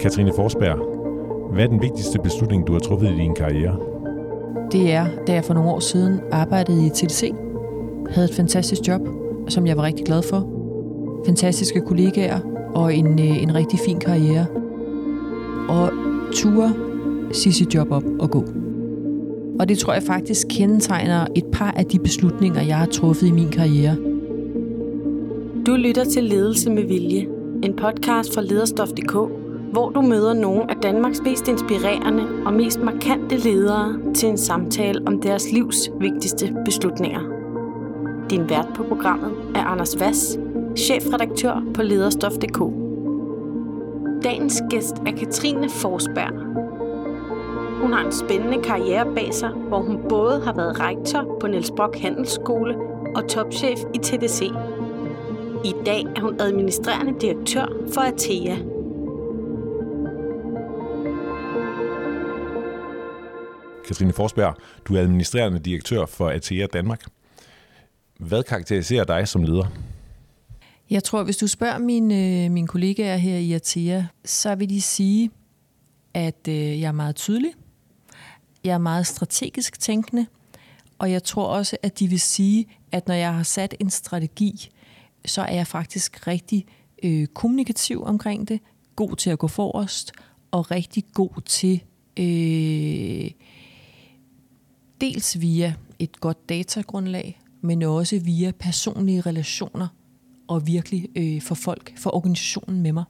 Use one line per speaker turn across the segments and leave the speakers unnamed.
Katrine Forsberg, hvad er den vigtigste beslutning, du har truffet i din karriere?
Det er, da jeg for nogle år siden arbejdede i TDC, havde et fantastisk job, som jeg var rigtig glad for. Fantastiske kollegaer og en, øh, en rigtig fin karriere. Og ture sige sit job op og gå. Og det tror jeg faktisk kendetegner et par af de beslutninger, jeg har truffet i min karriere.
Du lytter til Ledelse med Vilje, en podcast fra lederstof.dk, hvor du møder nogle af Danmarks mest inspirerende og mest markante ledere til en samtale om deres livs vigtigste beslutninger. Din vært på programmet er Anders Vass, chefredaktør på lederstof.dk. Dagens gæst er Katrine Forsberg. Hun har en spændende karriere bag sig, hvor hun både har været rektor på Niels Brock Handelsskole og topchef i TDC. I dag er hun administrerende direktør for Atea.
Katrine Forsberg, du er administrerende direktør for Atea Danmark. Hvad karakteriserer dig som leder?
Jeg tror, hvis du spørger mine, mine kollegaer her i Atea, så vil de sige, at øh, jeg er meget tydelig. Jeg er meget strategisk tænkende. Og jeg tror også, at de vil sige, at når jeg har sat en strategi, så er jeg faktisk rigtig øh, kommunikativ omkring det, god til at gå forrest, og rigtig god til øh, dels via et godt datagrundlag, men også via personlige relationer og virkelig øh, for folk, for organisationen med mig.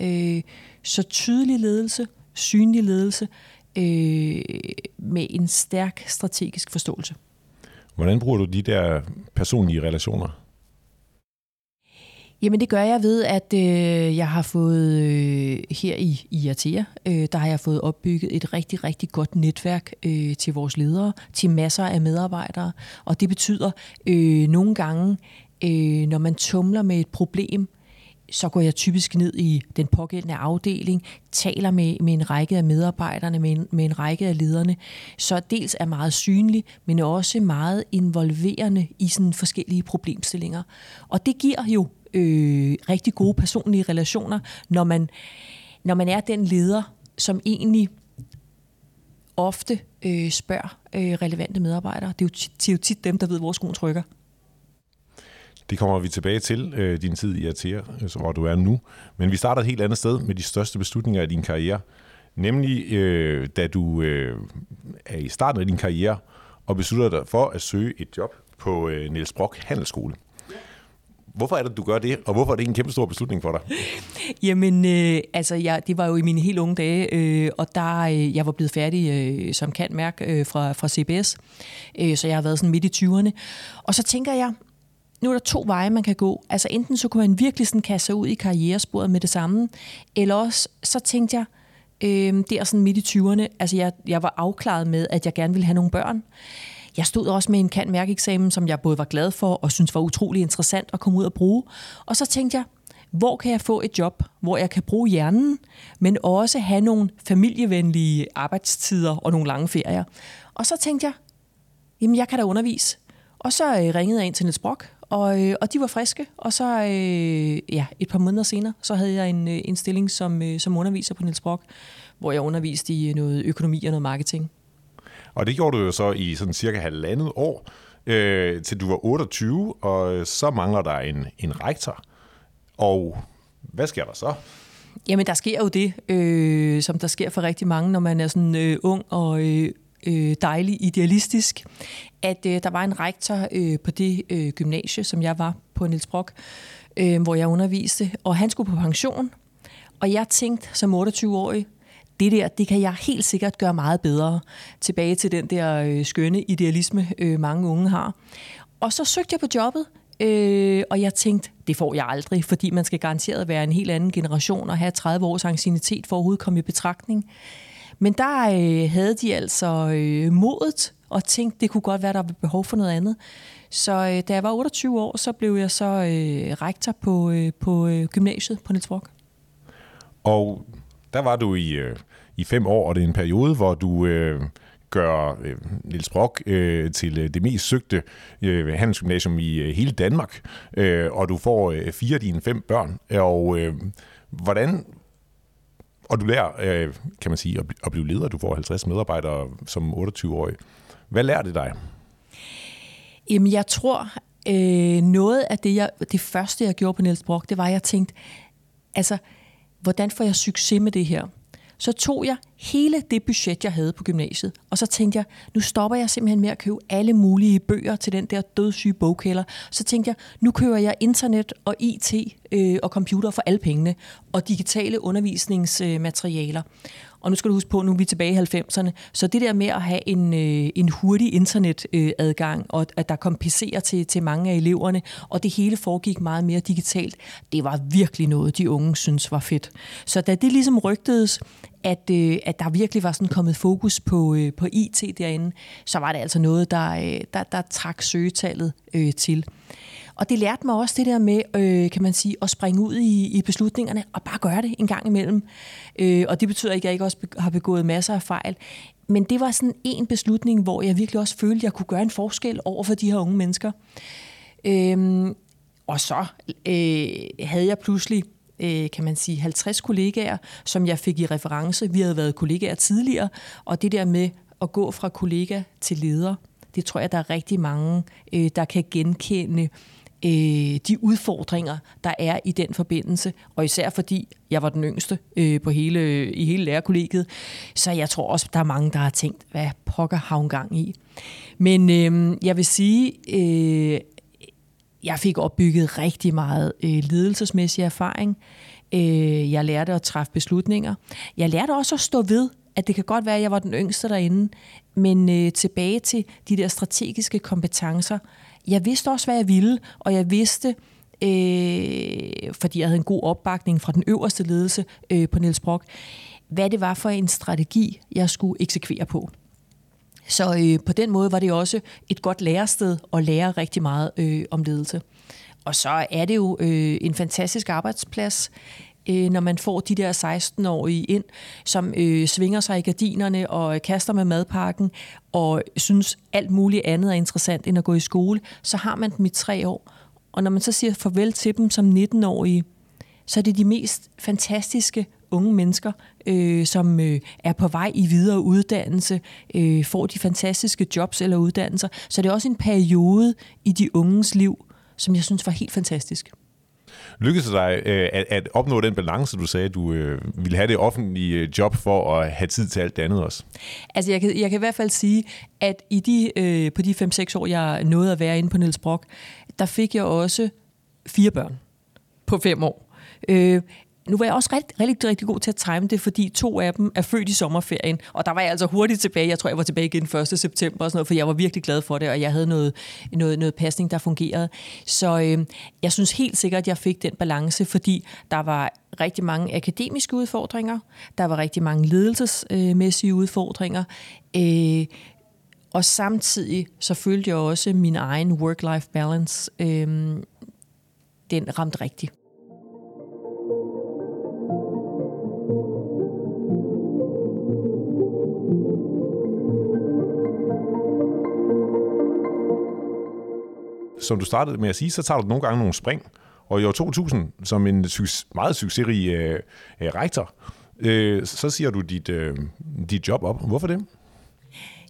Øh, så tydelig ledelse, synlig ledelse øh, med en stærk strategisk forståelse.
Hvordan bruger du de der personlige relationer?
Jamen det gør jeg ved, at øh, jeg har fået øh, her i, i øh, der har jeg fået opbygget et rigtig, rigtig godt netværk øh, til vores ledere, til masser af medarbejdere. Og det betyder øh, nogle gange, øh, når man tumler med et problem, så går jeg typisk ned i den pågældende afdeling, taler med, med en række af medarbejderne, med en, med en række af lederne, så dels er meget synlig, men også meget involverende i sådan forskellige problemstillinger. Og det giver jo øh, rigtig gode personlige relationer, når man, når man er den leder, som egentlig ofte øh, spørger øh, relevante medarbejdere. Det er, jo, det er jo tit dem, der ved, hvor skoen trykker.
Det kommer vi tilbage til, øh, din tid i Atea, øh, hvor du er nu. Men vi starter et helt andet sted med de største beslutninger i din karriere. Nemlig, øh, da du øh, er i starten af din karriere og beslutter dig for at søge et job på øh, Niels Brock Handelsskole. Hvorfor er det, du gør det, og hvorfor er det en kæmpe stor beslutning for dig?
Jamen, øh, altså, jeg, det var jo i mine helt unge dage, øh, og der øh, jeg var blevet færdig øh, som kan mærke øh, fra, fra CBS, øh, så jeg har været sådan midt i 20'erne. Og så tænker jeg, nu er der to veje, man kan gå. Altså enten så kunne man virkelig sådan kaste sig ud i karrieresporet med det samme, eller også så tænkte jeg, øh, det er sådan midt i 20'erne, altså jeg, jeg var afklaret med, at jeg gerne ville have nogle børn. Jeg stod også med en kan mærkeeksamen, som jeg både var glad for og synes var utrolig interessant at komme ud og bruge. Og så tænkte jeg, hvor kan jeg få et job, hvor jeg kan bruge hjernen, men også have nogle familievenlige arbejdstider og nogle lange ferier. Og så tænkte jeg, jamen jeg kan da undervise. Og så øh, ringede jeg ind til Niels Brock, og, øh, og de var friske. Og så øh, ja, et par måneder senere, så havde jeg en, øh, en stilling som, øh, som underviser på Niels Brock, hvor jeg underviste i øh, noget økonomi og noget marketing.
Og det gjorde du jo så i sådan cirka halvandet år, øh, til du var 28, og så mangler der en, en rektor. Og hvad sker der så?
Jamen, der sker jo det, øh, som der sker for rigtig mange, når man er sådan øh, ung og øh, øh dejlig idealistisk, at øh, der var en rektor øh, på det øh, gymnasie, som jeg var på Niels Brock, øh, hvor jeg underviste, og han skulle på pension. Og jeg tænkte som 28-årig, det der, det kan jeg helt sikkert gøre meget bedre. Tilbage til den der øh, skønne idealisme, øh, mange unge har. Og så søgte jeg på jobbet, øh, og jeg tænkte, det får jeg aldrig, fordi man skal garanteret være en helt anden generation og have 30 års ancienitet for at overhovedet komme i betragtning. Men der øh, havde de altså øh, modet og tænkte, det kunne godt være, der var behov for noget andet. Så øh, da jeg var 28 år, så blev jeg så øh, rektor på, øh, på øh, gymnasiet på Niels Brock.
Og der var du i, øh, i fem år, og det er en periode, hvor du øh, gør øh, Niels Brock øh, til øh, det mest søgte øh, handelsgymnasium i øh, hele Danmark, øh, og du får øh, fire af dine fem børn. Og øh, hvordan og du lærer, øh, kan man sige, at, at blive leder. Du får 50 medarbejdere som 28-årig. Hvad lærer det dig?
Jamen, jeg tror, øh, noget af det, jeg, det første, jeg gjorde på Niels Brock, det var, at jeg tænkte, altså, hvordan får jeg succes med det her? Så tog jeg hele det budget, jeg havde på gymnasiet, og så tænkte jeg, nu stopper jeg simpelthen med at købe alle mulige bøger til den der dødssyge bogkælder. Så tænkte jeg, nu køber jeg internet og IT øh, og computer for alle pengene, og digitale undervisningsmaterialer. Og nu skal du huske på, nu er vi tilbage i 90'erne, så det der med at have en, øh, en hurtig internetadgang, øh, og at der kom PC'er til, til mange af eleverne, og det hele foregik meget mere digitalt, det var virkelig noget, de unge synes var fedt. Så da det ligesom rygtedes, at, øh, at der virkelig var sådan kommet fokus på, øh, på IT derinde, så var det altså noget, der, øh, der, der trak søgetallet øh, til. Og det lærte mig også det der med, øh, kan man sige, at springe ud i, i beslutningerne og bare gøre det en gang imellem. Øh, og det betyder ikke, at jeg ikke også har begået masser af fejl. Men det var sådan en beslutning, hvor jeg virkelig også følte, at jeg kunne gøre en forskel over for de her unge mennesker. Øh, og så øh, havde jeg pludselig øh, kan man sige, 50 kollegaer, som jeg fik i reference. Vi havde været kollegaer tidligere, og det der med at gå fra kollega til leder, det tror jeg, der er rigtig mange, øh, der kan genkende øh, de udfordringer, der er i den forbindelse, og især fordi jeg var den yngste øh, på hele, i hele lærerkollegiet, så jeg tror også, der er mange, der har tænkt, hvad pokker har hun gang i? Men øh, jeg vil sige, øh, jeg fik opbygget rigtig meget øh, ledelsesmæssig erfaring. Øh, jeg lærte at træffe beslutninger. Jeg lærte også at stå ved, at det kan godt være, at jeg var den yngste derinde, men øh, tilbage til de der strategiske kompetencer, jeg vidste også, hvad jeg ville, og jeg vidste, øh, fordi jeg havde en god opbakning fra den øverste ledelse øh, på Niels Brock, hvad det var for en strategi, jeg skulle eksekvere på. Så øh, på den måde var det også et godt lærested at lære rigtig meget øh, om ledelse. Og så er det jo øh, en fantastisk arbejdsplads, øh, når man får de der 16-årige ind, som øh, svinger sig i gardinerne og øh, kaster med madpakken og synes alt muligt andet er interessant end at gå i skole, så har man dem i tre år. Og når man så siger farvel til dem som 19-årige, så er det de mest fantastiske unge mennesker, øh, som øh, er på vej i videre uddannelse, øh, får de fantastiske jobs eller uddannelser. Så det er også en periode i de unges liv, som jeg synes var helt fantastisk.
Lykkedes det dig øh, at, at opnå den balance, du sagde, du øh, ville have det offentlige øh, job for at have tid til alt det andet også?
Altså, jeg kan, jeg kan i hvert fald sige, at i de, øh, på de 5-6 år, jeg nåede at være inde på Niels Brock, der fik jeg også fire børn på fem år. Øh, nu var jeg også rigtig, rigtig, rigtig god til at time det, fordi to af dem er født i sommerferien, og der var jeg altså hurtigt tilbage. Jeg tror, jeg var tilbage igen 1. september og sådan noget, for jeg var virkelig glad for det, og jeg havde noget, noget, noget pasning, der fungerede. Så øh, jeg synes helt sikkert, at jeg fik den balance, fordi der var rigtig mange akademiske udfordringer, der var rigtig mange ledelsesmæssige øh, udfordringer, øh, og samtidig så følte jeg også min egen work-life balance, øh, den ramte rigtigt.
Som du startede med at sige, så tager du nogle gange nogle spring. Og i år 2000, som en meget succesrig øh, øh, rektor, øh, så siger du dit, øh, dit job op. Hvorfor det?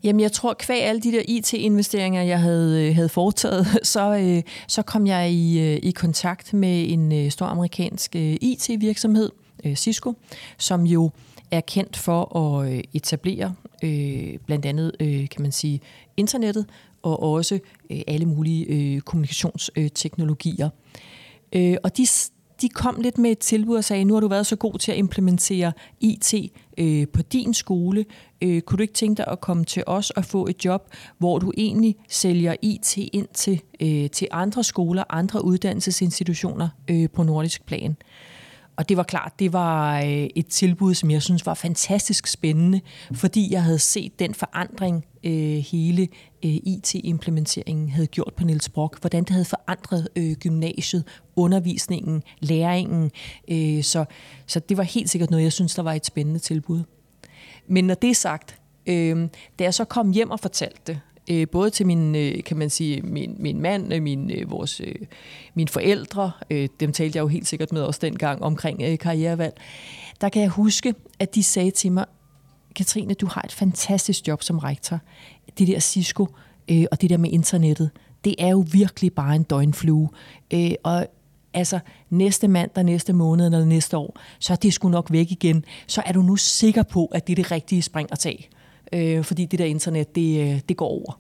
Jamen, jeg tror, kvæg alle de der IT-investeringer, jeg havde, øh, havde foretaget, så, øh, så kom jeg i, øh, i kontakt med en øh, stor amerikansk øh, IT-virksomhed, øh, Cisco, som jo er kendt for at øh, etablere øh, blandt andet, øh, kan man sige, internettet, og også øh, alle mulige øh, kommunikationsteknologier. Øh, og de, de kom lidt med et tilbud og sagde, nu har du været så god til at implementere IT øh, på din skole. Øh, kunne du ikke tænke dig at komme til os og få et job, hvor du egentlig sælger IT ind til, øh, til andre skoler, andre uddannelsesinstitutioner øh, på nordisk plan? Og det var klart, det var øh, et tilbud, som jeg synes var fantastisk spændende, fordi jeg havde set den forandring, øh, hele øh, IT-implementeringen havde gjort på Niels Brock. Hvordan det havde forandret øh, gymnasiet, undervisningen, læringen. Øh, så, så det var helt sikkert noget, jeg synes, der var et spændende tilbud. Men når det er sagt, da jeg så kom hjem og fortalte det, Øh, både til min, øh, kan man sige, min, min mand, øh, min, øh, vores, øh, mine forældre, øh, dem talte jeg jo helt sikkert med også dengang omkring øh, karrierevalg. Der kan jeg huske, at de sagde til mig, Katrine, du har et fantastisk job som rektor. Det der Cisco øh, og det der med internettet, det er jo virkelig bare en døgnflue. Øh, og altså næste mandag, næste måned eller næste år, så er det sgu nok væk igen. Så er du nu sikker på, at det er det rigtige spring at tage. Øh, fordi det der internet, det, øh, det går over.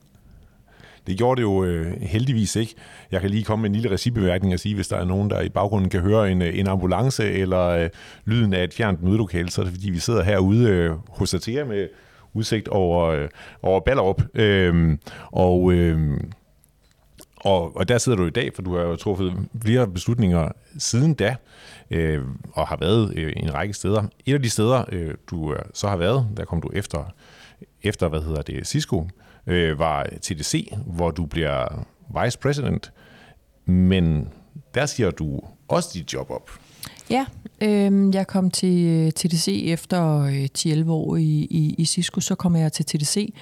Det gjorde det jo øh, heldigvis ikke. Jeg kan lige komme med en lille recibeværkning og sige, hvis der er nogen, der i baggrunden kan høre en, øh, en ambulance eller øh, lyden af et fjernt mødelokale, så er det fordi, vi sidder herude øh, hos Atea med udsigt over, øh, over Ballerup. Øh, og, øh, og, og der sidder du i dag, for du har jo truffet flere beslutninger siden da, øh, og har været øh, en række steder. Et af de steder, øh, du øh, så har været, der kom du efter, efter hvad hedder det, Cisco, øh, var TDC, hvor du bliver vice president, men der siger du også dit job op.
Ja, øh, jeg kom til øh, TDC efter øh, 10-11 år i, i, i Cisco, så kom jeg til TDC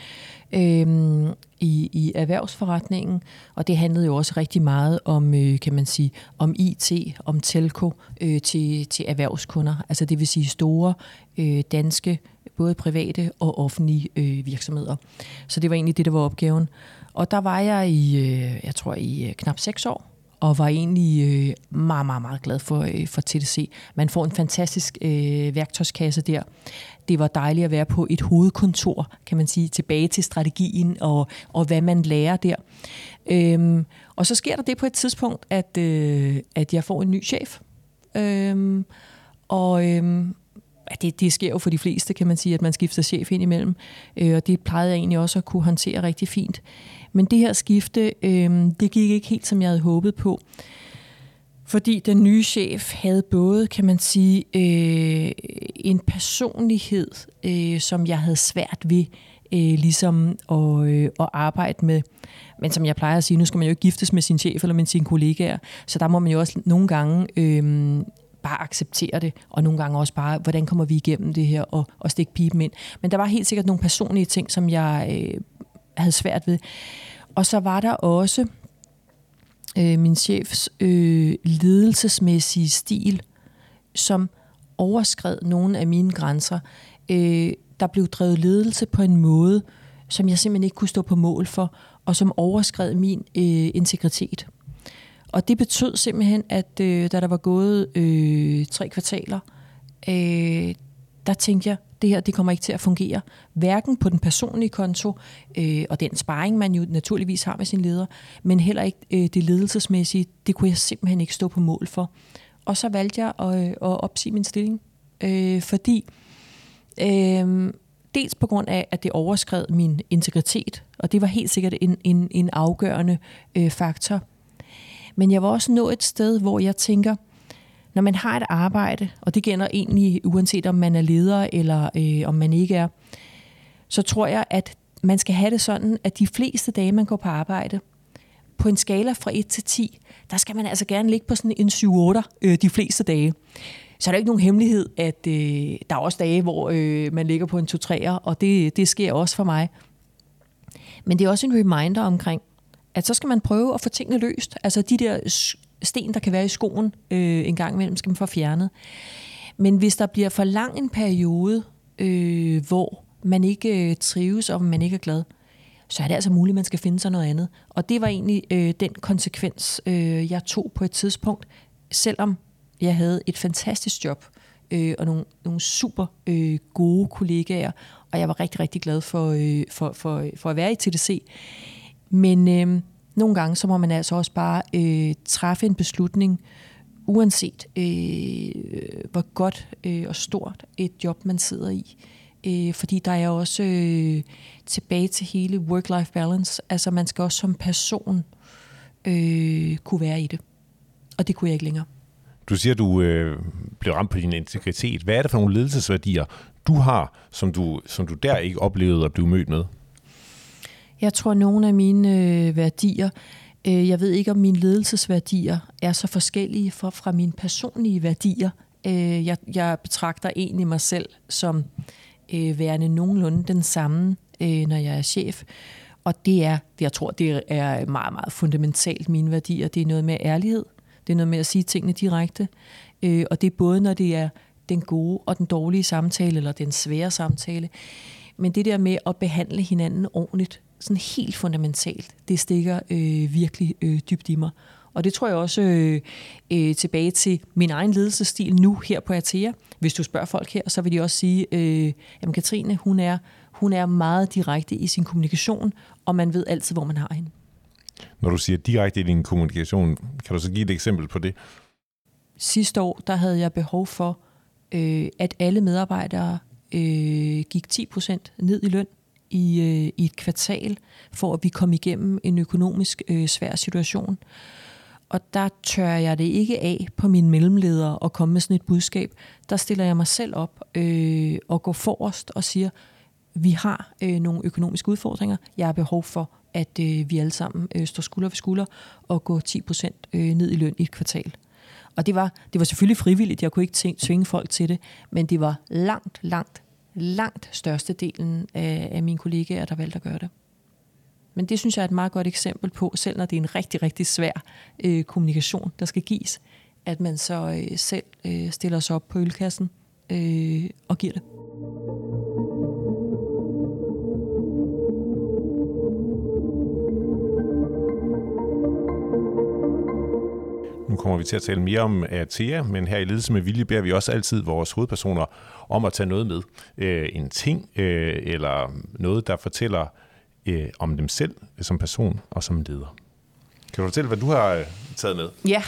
øh, i, i erhvervsforretningen, og det handlede jo også rigtig meget om, øh, kan man sige, om IT, om telco øh, til, til erhvervskunder, altså det vil sige store øh, danske, både private og offentlige øh, virksomheder. Så det var egentlig det, der var opgaven. Og der var jeg i, øh, jeg tror, i øh, knap seks år, og var egentlig øh, meget, meget, meget glad for, øh, for TDC. Man får en fantastisk øh, værktøjskasse der. Det var dejligt at være på et hovedkontor, kan man sige, tilbage til strategien og, og hvad man lærer der. Øhm, og så sker der det på et tidspunkt, at, øh, at jeg får en ny chef. Øhm, og øhm, det, det sker jo for de fleste, kan man sige, at man skifter chef ind imellem. Øh, og det plejede jeg egentlig også at kunne håndtere rigtig fint. Men det her skifte, øh, det gik ikke helt, som jeg havde håbet på. Fordi den nye chef havde både, kan man sige, øh, en personlighed, øh, som jeg havde svært ved øh, ligesom at, øh, at arbejde med. Men som jeg plejer at sige, nu skal man jo ikke giftes med sin chef eller med sine kollegaer, så der må man jo også nogle gange øh, bare acceptere det, og nogle gange også bare, hvordan kommer vi igennem det her, og, og stikke pipen ind. Men der var helt sikkert nogle personlige ting, som jeg øh, havde svært ved. Og så var der også øh, min chefs øh, ledelsesmæssige stil, som overskred nogle af mine grænser. Øh, der blev drevet ledelse på en måde, som jeg simpelthen ikke kunne stå på mål for, og som overskred min øh, integritet. Og det betød simpelthen, at øh, da der var gået øh, tre kvartaler, øh, der tænkte jeg, det her det kommer ikke til at fungere. Hverken på den personlige konto, øh, og den sparring, man jo naturligvis har med sin leder, men heller ikke øh, det ledelsesmæssige. Det kunne jeg simpelthen ikke stå på mål for. Og så valgte jeg at, øh, at opsige min stilling, øh, fordi øh, dels på grund af, at det overskred min integritet, og det var helt sikkert en, en, en afgørende øh, faktor. Men jeg var også nået et sted, hvor jeg tænker, når man har et arbejde, og det gælder egentlig uanset om man er leder eller øh, om man ikke er, så tror jeg, at man skal have det sådan, at de fleste dage, man går på arbejde, på en skala fra 1 til 10, der skal man altså gerne ligge på sådan en 7-8 øh, de fleste dage. Så er der ikke nogen hemmelighed, at øh, der er også dage, hvor øh, man ligger på en 2-3'er, og det, det sker også for mig. Men det er også en reminder omkring, at så skal man prøve at få tingene løst. Altså de der sten, der kan være i skoen øh, en gang imellem, skal man få fjernet. Men hvis der bliver for lang en periode, øh, hvor man ikke øh, trives, og man ikke er glad, så er det altså muligt, at man skal finde sig noget andet. Og det var egentlig øh, den konsekvens, øh, jeg tog på et tidspunkt, selvom jeg havde et fantastisk job øh, og nogle, nogle super øh, gode kollegaer, og jeg var rigtig, rigtig glad for, øh, for, for, for at være i TDC. Men øh, nogle gange, så må man altså også bare øh, træffe en beslutning, uanset øh, hvor godt øh, og stort et job man sidder i. Øh, fordi der er også øh, tilbage til hele work-life balance. Altså man skal også som person øh, kunne være i det. Og det kunne jeg ikke længere.
Du siger, du øh, blev ramt på din integritet. Hvad er det for nogle ledelsesværdier, du har, som du, som du der ikke oplevede at blive mødt med?
Jeg tror, nogle af mine øh, værdier, øh, jeg ved ikke, om mine ledelsesværdier er så forskellige fra, fra mine personlige værdier. Øh, jeg, jeg betragter egentlig mig selv som øh, værende nogenlunde den samme, øh, når jeg er chef. Og det er, jeg tror, det er meget, meget fundamentalt mine værdier. Det er noget med ærlighed. Det er noget med at sige tingene direkte. Øh, og det er både, når det er den gode og den dårlige samtale, eller den svære samtale. Men det der med at behandle hinanden ordentligt, sådan helt fundamentalt, det stikker øh, virkelig øh, dybt i mig. Og det tror jeg også øh, øh, tilbage til min egen ledelsesstil nu her på Atea. Hvis du spørger folk her, så vil de også sige, øh, at Katrine, hun er, hun er meget direkte i sin kommunikation, og man ved altid, hvor man har hende.
Når du siger direkte i din kommunikation, kan du så give et eksempel på det?
Sidste år, der havde jeg behov for, øh, at alle medarbejdere øh, gik 10% ned i løn i, øh, i et kvartal, for at vi kom igennem en økonomisk øh, svær situation. Og der tør jeg det ikke af på mine mellemledere at komme med sådan et budskab. Der stiller jeg mig selv op øh, og går forrest og siger, vi har øh, nogle økonomiske udfordringer. Jeg har behov for, at øh, vi alle sammen øh, står skulder ved skulder og går 10% øh, ned i løn i et kvartal. Og det var, det var selvfølgelig frivilligt, jeg kunne ikke tvinge folk til det, men det var langt, langt, langt størstedelen af, af mine kollegaer, der valgte at gøre det. Men det synes jeg er et meget godt eksempel på, selv når det er en rigtig, rigtig svær øh, kommunikation, der skal gives, at man så øh, selv øh, stiller sig op på ølkassen øh, og giver det.
Kommer vi til at tale mere om Atea, men her i Ledelse med Vilje beder vi også altid vores hovedpersoner om at tage noget med. Øh, en ting øh, eller noget, der fortæller øh, om dem selv som person og som leder. Kan du fortælle, hvad du har øh, taget med?
Ja,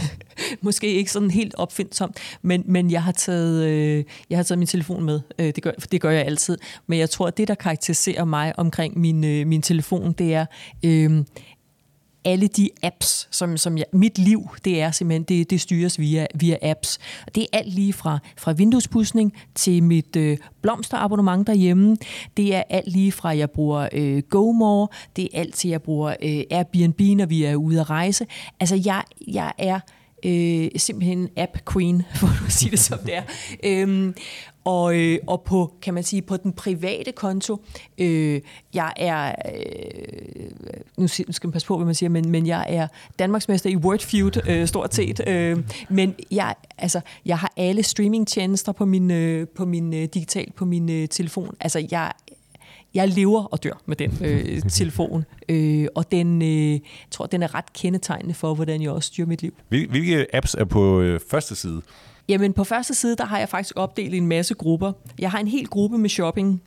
måske ikke sådan helt opfindsomt, men, men jeg, har taget, øh, jeg har taget min telefon med. Øh, det, gør, det gør jeg altid. Men jeg tror, at det, der karakteriserer mig omkring min, øh, min telefon, det er, øh, alle de apps, som, som jeg, mit liv, det er simpelthen, det, det styres via, via apps. Det er alt lige fra, fra vinduespudsning til mit øh, blomsterabonnement derhjemme. Det er alt lige fra, jeg bruger øh, GoMore, det er alt til, jeg bruger øh, Airbnb, når vi er ude at rejse. Altså, jeg, jeg er øh, simpelthen app queen, for at sige det som det er. øhm, og, øh, og på, kan man sige, på den private konto, øh, jeg er, øh, nu skal man passe på, hvad man siger, men, men jeg er Danmarksmester i Wordfeud, øh, stort set. Øh, men jeg, altså, jeg har alle streamingtjenester på min, øh, på min øh, digital, på min øh, telefon. Altså, jeg jeg lever og dør med den øh, telefon, øh, og den, øh, jeg tror, den er ret kendetegnende for, hvordan jeg også styrer mit liv.
Hvilke apps er på øh, første side?
Jamen på første side, der har jeg faktisk opdelt en masse grupper. Jeg har en hel gruppe med shopping,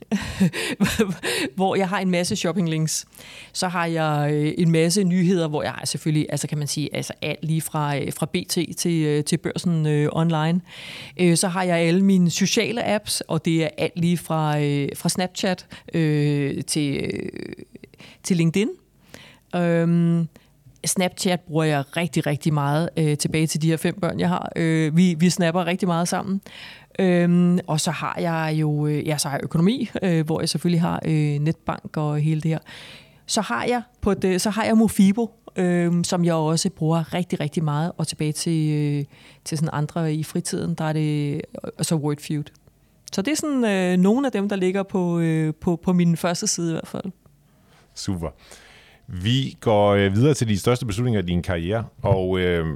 hvor jeg har en masse shopping links. Så har jeg øh, en masse nyheder, hvor jeg har selvfølgelig, altså kan man sige, altså alt lige fra, øh, fra BT til, øh, til børsen øh, online. Øh, så har jeg alle mine sociale apps, og det er alt lige fra, øh, fra Snapchat øh, til, øh, til LinkedIn. Øh, Snapchat bruger jeg rigtig, rigtig meget øh, tilbage til de her fem børn, jeg har. Øh, vi, vi snapper rigtig meget sammen. Øhm, og så har jeg jo øh, ja, så har jeg økonomi, øh, hvor jeg selvfølgelig har øh, netbank og hele det her. Så har jeg på det, så har jeg Mofibo, øh, som jeg også bruger rigtig, rigtig meget. Og tilbage til, øh, til sådan andre i fritiden, der er det så Wordfeud. Så det er sådan øh, nogle af dem, der ligger på, øh, på, på min første side i hvert fald.
Super. Vi går øh, videre til de største beslutninger i din karriere, og øh,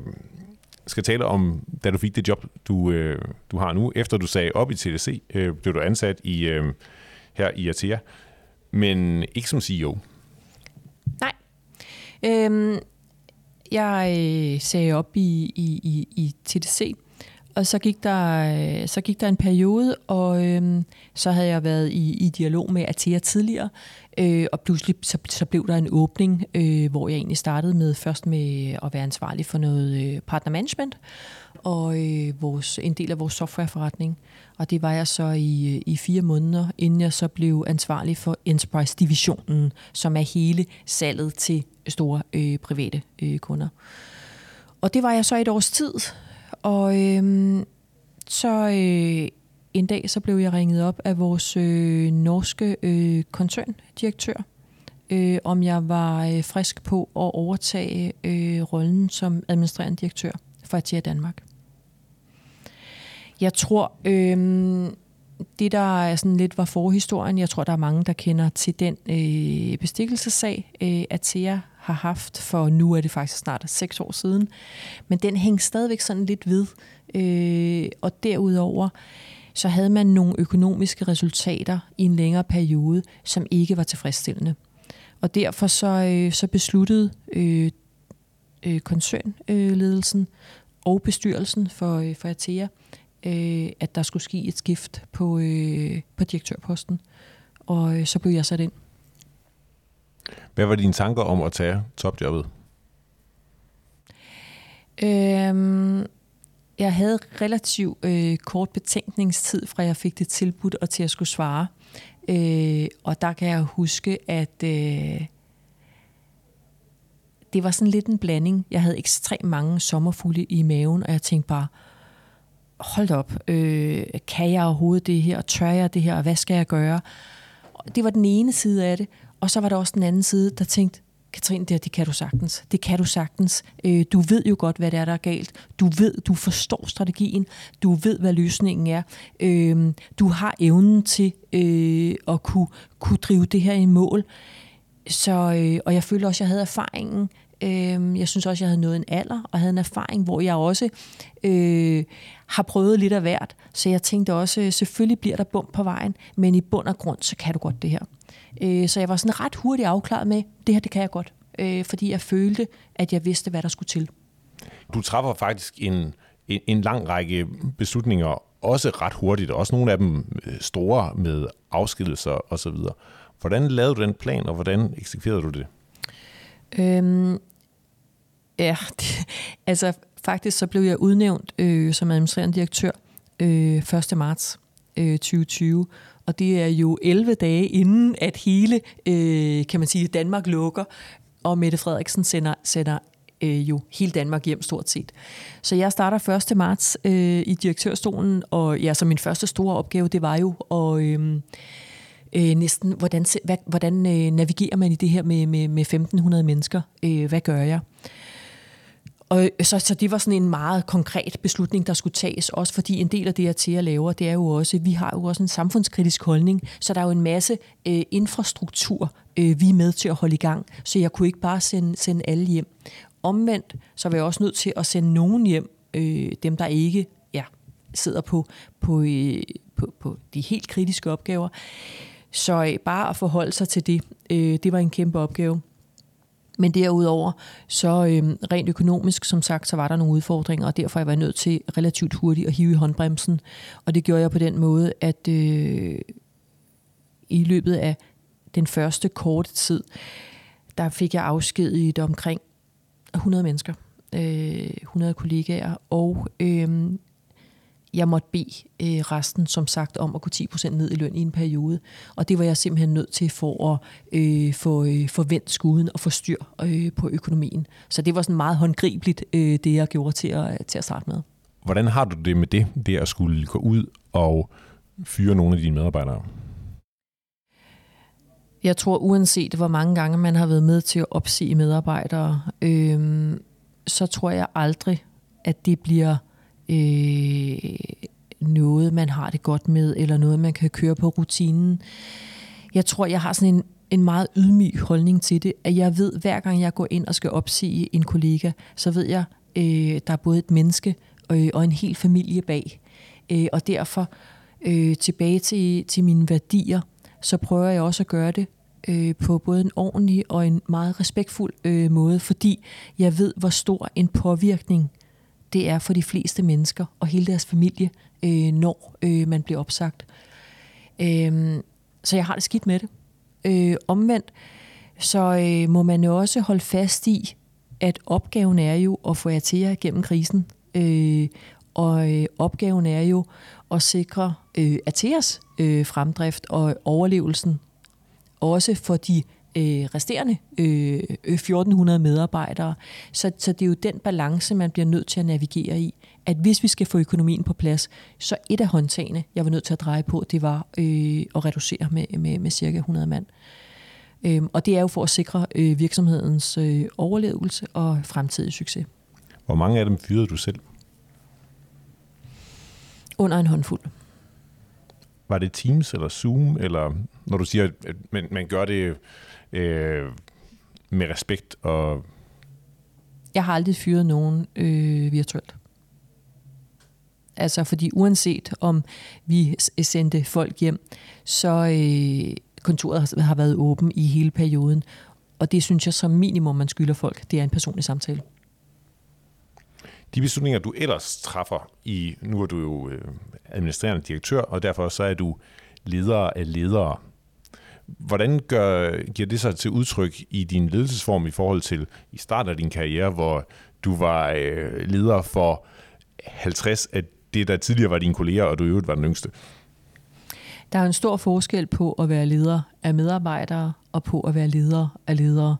skal tale om, da du fik det job, du, øh, du har nu. Efter du sagde op i TDC, øh, blev du ansat i, øh, her i Atea, men ikke som CEO.
Nej. Øhm, jeg øh, sagde op i, i, i, i TDC, og så gik der, så gik der en periode, og øhm, så havde jeg været i, i dialog med Atea tidligere, øh, og pludselig så, så blev der en åbning, øh, hvor jeg egentlig startede med først med at være ansvarlig for noget øh, partnermanagement, og øh, vores, en del af vores softwareforretning. Og det var jeg så i, øh, i fire måneder, inden jeg så blev ansvarlig for Enterprise-divisionen, som er hele salget til store øh, private øh, kunder. Og det var jeg så et års tid, og øh, så øh, en dag så blev jeg ringet op af vores øh, norske øh, koncerndirektør, øh, om jeg var øh, frisk på at overtage øh, rollen som administrerende direktør for Atia Danmark. Jeg tror, øh, det, der er sådan lidt var forhistorien, jeg tror, der er mange, der kender til den øh, bestikkelsessag, øh, Atea har haft, for nu er det faktisk snart seks år siden. Men den hænger stadigvæk sådan lidt ved. Øh, og derudover, så havde man nogle økonomiske resultater i en længere periode, som ikke var tilfredsstillende. Og derfor så, øh, så besluttede øh, øh, koncernledelsen øh, og bestyrelsen for, øh, for Atea, øh, at der skulle ske et skift på, øh, på direktørposten. Og øh, så blev jeg sat ind.
Hvad var dine tanker om at tage topjobbet?
Øhm, jeg havde relativt øh, kort betænkningstid, fra jeg fik det tilbudt og til at skulle svare. Øh, og der kan jeg huske, at øh, det var sådan lidt en blanding. Jeg havde ekstremt mange sommerfugle i maven, og jeg tænkte bare, hold op, øh, kan jeg overhovedet det her, tør jeg det her, og hvad skal jeg gøre? Det var den ene side af det, og så var der også den anden side, der tænkte, Katrine, det, det kan du sagtens. Det kan du sagtens. Øh, du ved jo godt, hvad det er, der er galt. Du ved, du forstår strategien. Du ved, hvad løsningen er. Øh, du har evnen til øh, at kunne, kunne drive det her i mål. Så, øh, og jeg følte også, at jeg havde erfaringen. Øh, jeg synes også, at jeg havde nået en alder, og havde en erfaring, hvor jeg også øh, har prøvet lidt af hvert. Så jeg tænkte også, øh, selvfølgelig bliver der bump på vejen, men i bund og grund, så kan du godt det her. Øh, så jeg var sådan ret hurtigt afklaret med, det her, det kan jeg godt. Øh, fordi jeg følte, at jeg vidste, hvad der skulle til.
Du træffer faktisk en, en, en lang række beslutninger, også ret hurtigt, også nogle af dem øh, store med afskedelser osv. Hvordan lavede du den plan, og hvordan eksekverede du det?
Øhm, ja, det, altså faktisk så blev jeg udnævnt øh, som administrerende direktør øh, 1. marts øh, 2020, og det er jo 11 dage inden, at hele, øh, kan man sige, Danmark lukker, og Mette Frederiksen sender, sender øh, jo hele Danmark hjem stort set. Så jeg starter 1. marts øh, i direktørstolen, og ja, så min første store opgave, det var jo at... Øh, øh, næsten, hvordan, hvad, hvordan øh, navigerer man i det her med, med, med 1.500 mennesker? Øh, hvad gør jeg? Og øh, så, så det var sådan en meget konkret beslutning, der skulle tages, også fordi en del af det, jeg til at lave, det er jo også, vi har jo også en samfundskritisk holdning, så der er jo en masse øh, infrastruktur, øh, vi er med til at holde i gang, så jeg kunne ikke bare sende, sende alle hjem. Omvendt, så var jeg også nødt til at sende nogen hjem, øh, dem der ikke ja, sidder på, på, øh, på, på de helt kritiske opgaver. Så øh, bare at forholde sig til det, øh, det var en kæmpe opgave. Men derudover, så øh, rent økonomisk, som sagt, så var der nogle udfordringer, og derfor jeg var jeg nødt til relativt hurtigt at hive i håndbremsen. Og det gjorde jeg på den måde, at øh, i løbet af den første korte tid, der fik jeg afskediget omkring 100 mennesker, øh, 100 kollegaer, og øh, jeg måtte bede øh, resten, som sagt, om at gå 10% ned i løn i en periode. Og det var jeg simpelthen nødt til for at øh, få øh, forventet skuden og få styr øh, på økonomien. Så det var sådan meget håndgribeligt, øh, det jeg gjorde til at, til at starte med.
Hvordan har du det med det, det at skulle gå ud og fyre nogle af dine medarbejdere?
Jeg tror, uanset hvor mange gange man har været med til at opsige medarbejdere, øh, så tror jeg aldrig, at det bliver øh, noget, man har det godt med, eller noget, man kan køre på rutinen. Jeg tror, jeg har sådan en, en meget ydmyg holdning til det, at jeg ved, hver gang jeg går ind og skal opsige en kollega, så ved jeg, øh, der er både et menneske øh, og en hel familie bag. Øh, og derfor øh, tilbage til, til mine værdier, så prøver jeg også at gøre det øh, på både en ordentlig og en meget respektfuld øh, måde, fordi jeg ved, hvor stor en påvirkning det er for de fleste mennesker og hele deres familie, øh, når øh, man bliver opsagt. Øh, så jeg har det skidt med det. Øh, omvendt, så øh, må man jo også holde fast i, at opgaven er jo at få jer til jer gennem krisen. Øh, og øh, opgaven er jo at sikre øh, Ateas øh, fremdrift og overlevelsen, også for de øh, resterende øh, 1400 medarbejdere. Så, så det er jo den balance, man bliver nødt til at navigere i. At hvis vi skal få økonomien på plads, så et af håndtagene, jeg var nødt til at dreje på, det var øh, at reducere med, med, med cirka 100 mand. Øhm, og det er jo for at sikre øh, virksomhedens øh, overlevelse og fremtidig succes.
Hvor mange af dem fyrede du selv?
Under en håndfuld.
var det Teams eller Zoom, eller når du siger, at man, man gør det øh, med respekt og...
Jeg har aldrig fyret nogen øh, virtuelt. Altså, fordi uanset om vi sendte folk hjem, så øh, kontoret har været åben i hele perioden. Og det synes jeg som minimum, man skylder folk, det er en personlig samtale.
De beslutninger, du ellers træffer i, nu er du jo øh, administrerende direktør, og derfor så er du leder af ledere. Hvordan gør, giver det sig til udtryk i din ledelsesform i forhold til i starten af din karriere, hvor du var øh, leder for 50 af det, der tidligere var dine kolleger, og du i øvrigt var den yngste?
Der er en stor forskel på at være leder af medarbejdere og på at være leder af ledere.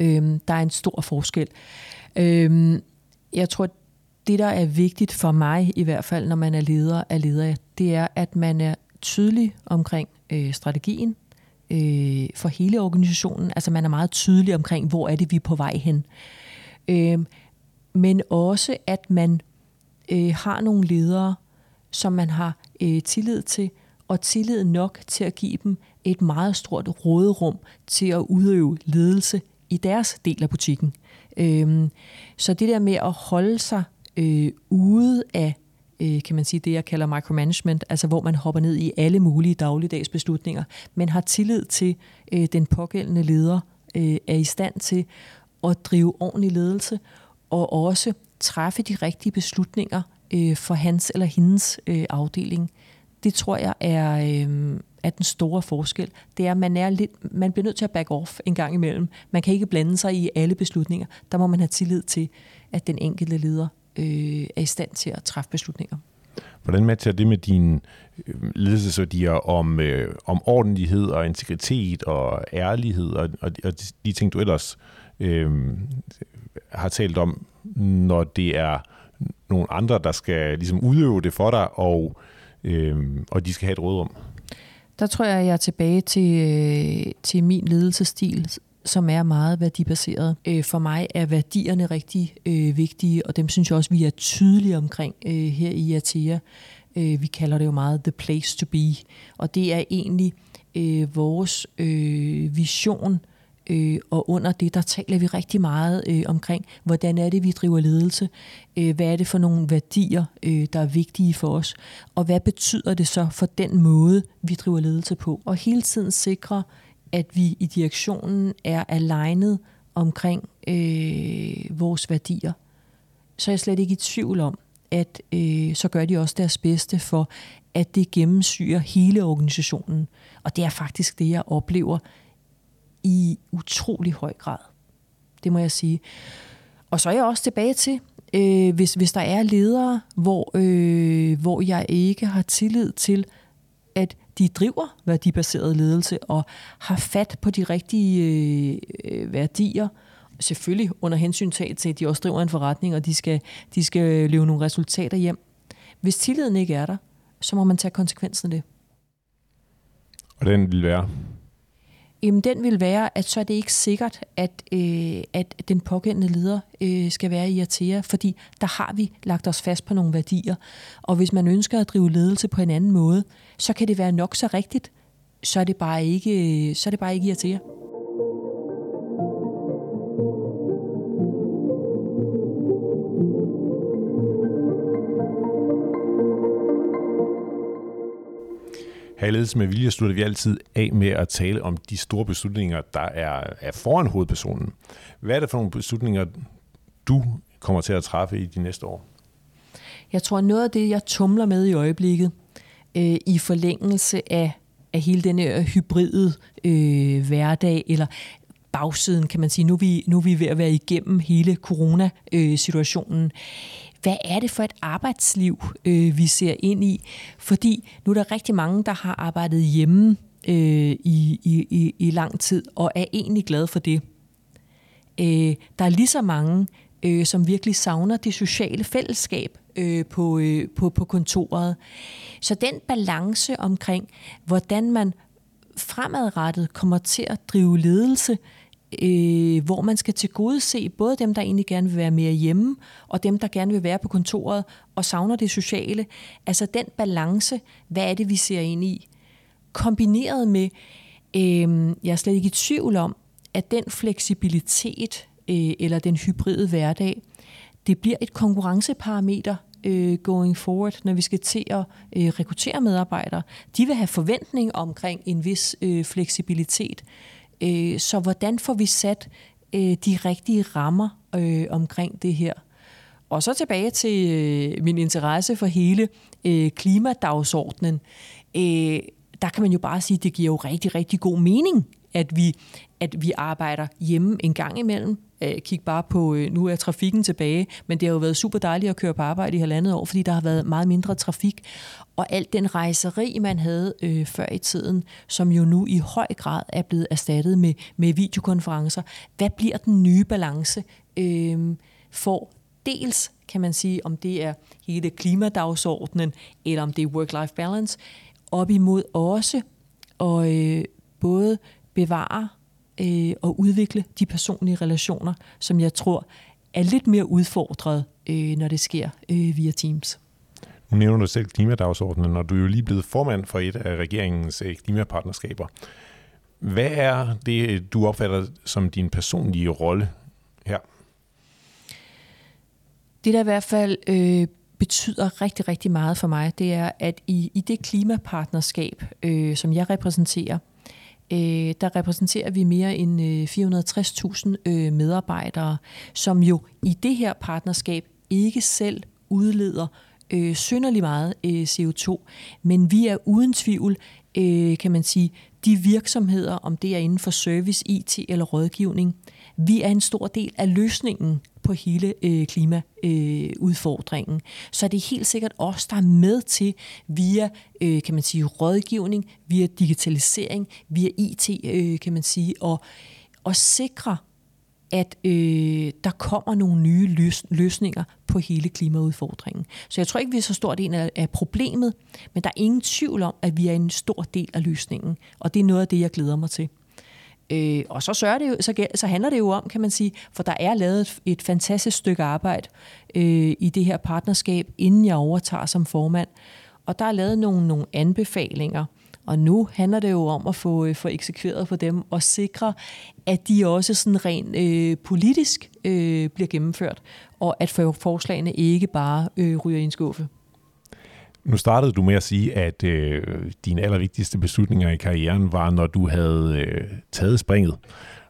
Øhm, der er en stor forskel. Øhm, jeg tror, det der er vigtigt for mig i hvert fald, når man er leder af ledere, det er, at man er tydelig omkring øh, strategien øh, for hele organisationen. Altså man er meget tydelig omkring, hvor er det, vi er på vej hen. Øh, men også, at man øh, har nogle ledere, som man har øh, tillid til, og tillid nok til at give dem et meget stort råderum til at udøve ledelse i deres del af butikken. Øhm, så det der med at holde sig øh, ude af øh, kan man sige, det jeg kalder micromanagement, altså hvor man hopper ned i alle mulige dagligdags beslutninger, men har tillid til, øh, den pågældende leder øh, er i stand til at drive ordentlig ledelse, og også træffe de rigtige beslutninger øh, for hans eller hendes øh, afdeling. Det tror jeg er, øh, er den store forskel. Det er, at man, er lidt, man bliver nødt til at back off en gang imellem. Man kan ikke blande sig i alle beslutninger. Der må man have tillid til, at den enkelte leder øh, er i stand til at træffe beslutninger.
Hvordan matcher det med dine øh, ledelsesværdier om, øh, om ordentlighed og integritet og ærlighed og, og, og de ting, du ellers øh, har talt om, når det er nogle andre, der skal ligesom udøve det for dig, og, øh, og de skal have et rådrum?
Der tror jeg, jeg er tilbage til, øh, til min ledelsesstil, som er meget værdibaseret. Øh, for mig er værdierne rigtig øh, vigtige, og dem synes jeg også, vi er tydelige omkring øh, her i Atea. Øh, vi kalder det jo meget the place to be, og det er egentlig øh, vores øh, vision, øh, og under det, der taler vi rigtig meget øh, omkring, hvordan er det, vi driver ledelse, øh, hvad er det for nogle værdier, øh, der er vigtige for os, og hvad betyder det så for den måde, vi driver ledelse på, og hele tiden sikre, at vi i direktionen er alignet omkring øh, vores værdier, så er jeg slet ikke i tvivl om, at øh, så gør de også deres bedste for, at det gennemsyrer hele organisationen. Og det er faktisk det, jeg oplever i utrolig høj grad. Det må jeg sige. Og så er jeg også tilbage til, øh, hvis, hvis der er ledere, hvor, øh, hvor jeg ikke har tillid til, at de driver værdibaseret ledelse og har fat på de rigtige øh, værdier, selvfølgelig under hensyn til, at de også driver en forretning, og de skal, de skal leve nogle resultater hjem. Hvis tilliden ikke er der, så må man tage konsekvensen af det.
Og den vil være?
Jamen, den vil være, at så er det ikke sikkert, at, øh, at den pågældende leder øh, skal være i Atea, fordi der har vi lagt os fast på nogle værdier. Og hvis man ønsker at drive ledelse på en anden måde, så kan det være nok så rigtigt, så er det bare ikke, øh, så er det bare ikke i Atea.
Her i Ledelse med Vilje slutter vi altid af med at tale om de store beslutninger, der er, er foran hovedpersonen. Hvad er det for nogle beslutninger, du kommer til at træffe i de næste år?
Jeg tror, noget af det, jeg tumler med i øjeblikket, øh, i forlængelse af, af hele denne øh, hybride øh, hverdag, eller bagsiden, kan man sige. Nu er vi, nu er vi ved at være igennem hele coronasituationen. Øh, hvad er det for et arbejdsliv, øh, vi ser ind i? Fordi nu er der rigtig mange, der har arbejdet hjemme øh, i, i, i lang tid, og er egentlig glade for det. Øh, der er lige så mange, øh, som virkelig savner det sociale fællesskab øh, på, øh, på, på kontoret. Så den balance omkring, hvordan man fremadrettet kommer til at drive ledelse øh, hvor man skal tilgodese både dem, der egentlig gerne vil være mere hjemme, og dem, der gerne vil være på kontoret og savner det sociale. Altså den balance, hvad er det, vi ser ind i? Kombineret med, øh, jeg er slet ikke i tvivl om, at den fleksibilitet øh, eller den hybride hverdag, det bliver et konkurrenceparameter øh, going forward, når vi skal til at øh, rekruttere medarbejdere. De vil have forventning omkring en vis øh, fleksibilitet. Øh, så hvordan får vi sat øh, de rigtige rammer øh, omkring det her? Og så tilbage til øh, min interesse for hele øh, klimadagsordenen. Øh, der kan man jo bare sige, at det giver jo rigtig, rigtig god mening, at vi, at vi arbejder hjemme en gang imellem. Øh, kig bare på, øh, nu er trafikken tilbage, men det har jo været super dejligt at køre på arbejde i halvandet år, fordi der har været meget mindre trafik. Og alt den rejseri, man havde øh, før i tiden, som jo nu i høj grad er blevet erstattet med, med videokonferencer. Hvad bliver den nye balance øh, for dels, kan man sige, om det er hele klimadagsordenen, eller om det er work-life balance, op imod også at øh, både bevare øh, og udvikle de personlige relationer, som jeg tror er lidt mere udfordret, øh, når det sker øh, via Teams.
Nu nævner du selv klimadagsordenen, og du er jo lige blevet formand for et af regeringens øh, klimapartnerskaber. Hvad er det, du opfatter som din personlige rolle her?
Det, der i hvert fald øh, betyder rigtig, rigtig meget for mig, det er, at i, i det klimapartnerskab, øh, som jeg repræsenterer, øh, der repræsenterer vi mere end øh, 460.000 øh, medarbejdere, som jo i det her partnerskab ikke selv udleder øh, synderlig meget øh, CO2, men vi er uden tvivl, øh, kan man sige, de virksomheder, om det er inden for service, IT eller rådgivning, vi er en stor del af løsningen på hele øh, klimaudfordringen. Øh, så det er helt sikkert os, der er med til via, øh, kan man sige, rådgivning, via digitalisering, via IT, øh, kan man sige, og, og sikre, at øh, der kommer nogle nye løs- løsninger på hele klimaudfordringen. Så jeg tror ikke, vi er så stort en af, af problemet, men der er ingen tvivl om, at vi er en stor del af løsningen, og det er noget af det, jeg glæder mig til. Øh, og så, sørger det jo, så, så handler det jo om, kan man sige, for der er lavet et, et fantastisk stykke arbejde øh, i det her partnerskab, inden jeg overtager som formand. Og der er lavet nogle, nogle anbefalinger, og nu handler det jo om at få, øh, få eksekveret på dem og sikre, at de også sådan rent øh, politisk øh, bliver gennemført, og at forslagene ikke bare øh, ryger i en skuffe.
Nu startede du med at sige, at øh, dine allervigtigste beslutninger i karrieren var, når du havde øh, taget springet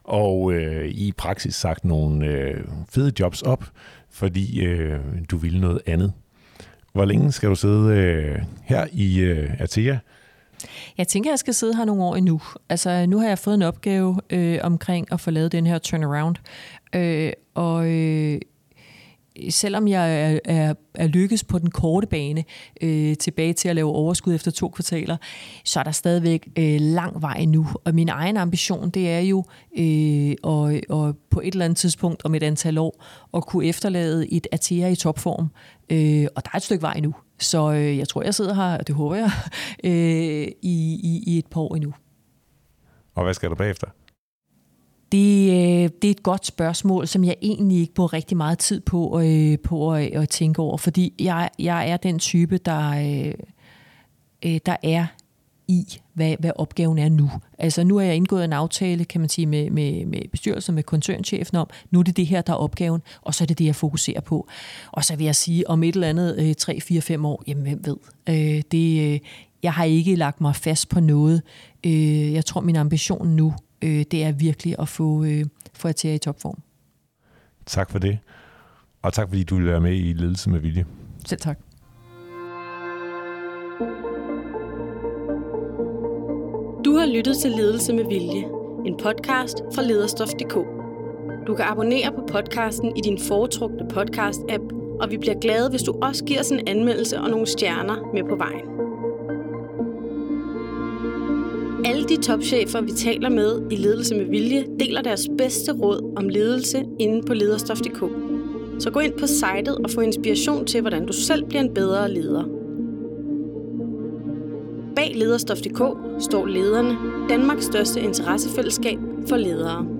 og øh, i praksis sagt nogle øh, fede jobs op, fordi øh, du ville noget andet. Hvor længe skal du sidde øh, her i øh, Atea?
Jeg tænker, jeg skal sidde her nogle år endnu. Altså, nu har jeg fået en opgave øh, omkring at få lavet den her turnaround. Øh, og øh, selvom jeg er, er, er lykkes på den korte bane øh, tilbage til at lave overskud efter to kvartaler, så er der stadigvæk øh, lang vej nu. Og min egen ambition, det er jo øh, og, og på et eller andet tidspunkt om et antal år at kunne efterlade et Atea i topform. Øh, og der er et stykke vej nu. Så øh, jeg tror, jeg sidder her, og det håber jeg, øh, i, i, i et par år endnu.
Og hvad skal der bagefter?
Det, øh, det er et godt spørgsmål, som jeg egentlig ikke bruger rigtig meget tid på, øh, på at, at tænke over, fordi jeg, jeg er den type, der, øh, øh, der er i, hvad, hvad opgaven er nu. Altså nu har jeg indgået en aftale, kan man sige, med, med, med bestyrelsen, med koncernchefen om, nu er det det her, der er opgaven, og så er det det, jeg fokuserer på. Og så vil jeg sige, om et eller andet 3, 4, 5 år, jamen hvem ved. Øh, det, jeg har ikke lagt mig fast på noget. jeg tror, min ambition nu øh, det er virkelig at få, øh, få Atea i topform.
Tak for det. Og tak fordi du vil være med i Ledelse med Vilje.
Selv tak.
Du har lyttet til Ledelse med Vilje, en podcast fra lederstof.dk. Du kan abonnere på podcasten i din foretrukne podcast-app, og vi bliver glade, hvis du også giver os en anmeldelse og nogle stjerner med på vejen. De topchefer, vi taler med i Ledelse med Vilje, deler deres bedste råd om ledelse inde på lederstof.dk. Så gå ind på sitet og få inspiration til, hvordan du selv bliver en bedre leder. Bag lederstof.dk står lederne, Danmarks største interessefællesskab for ledere.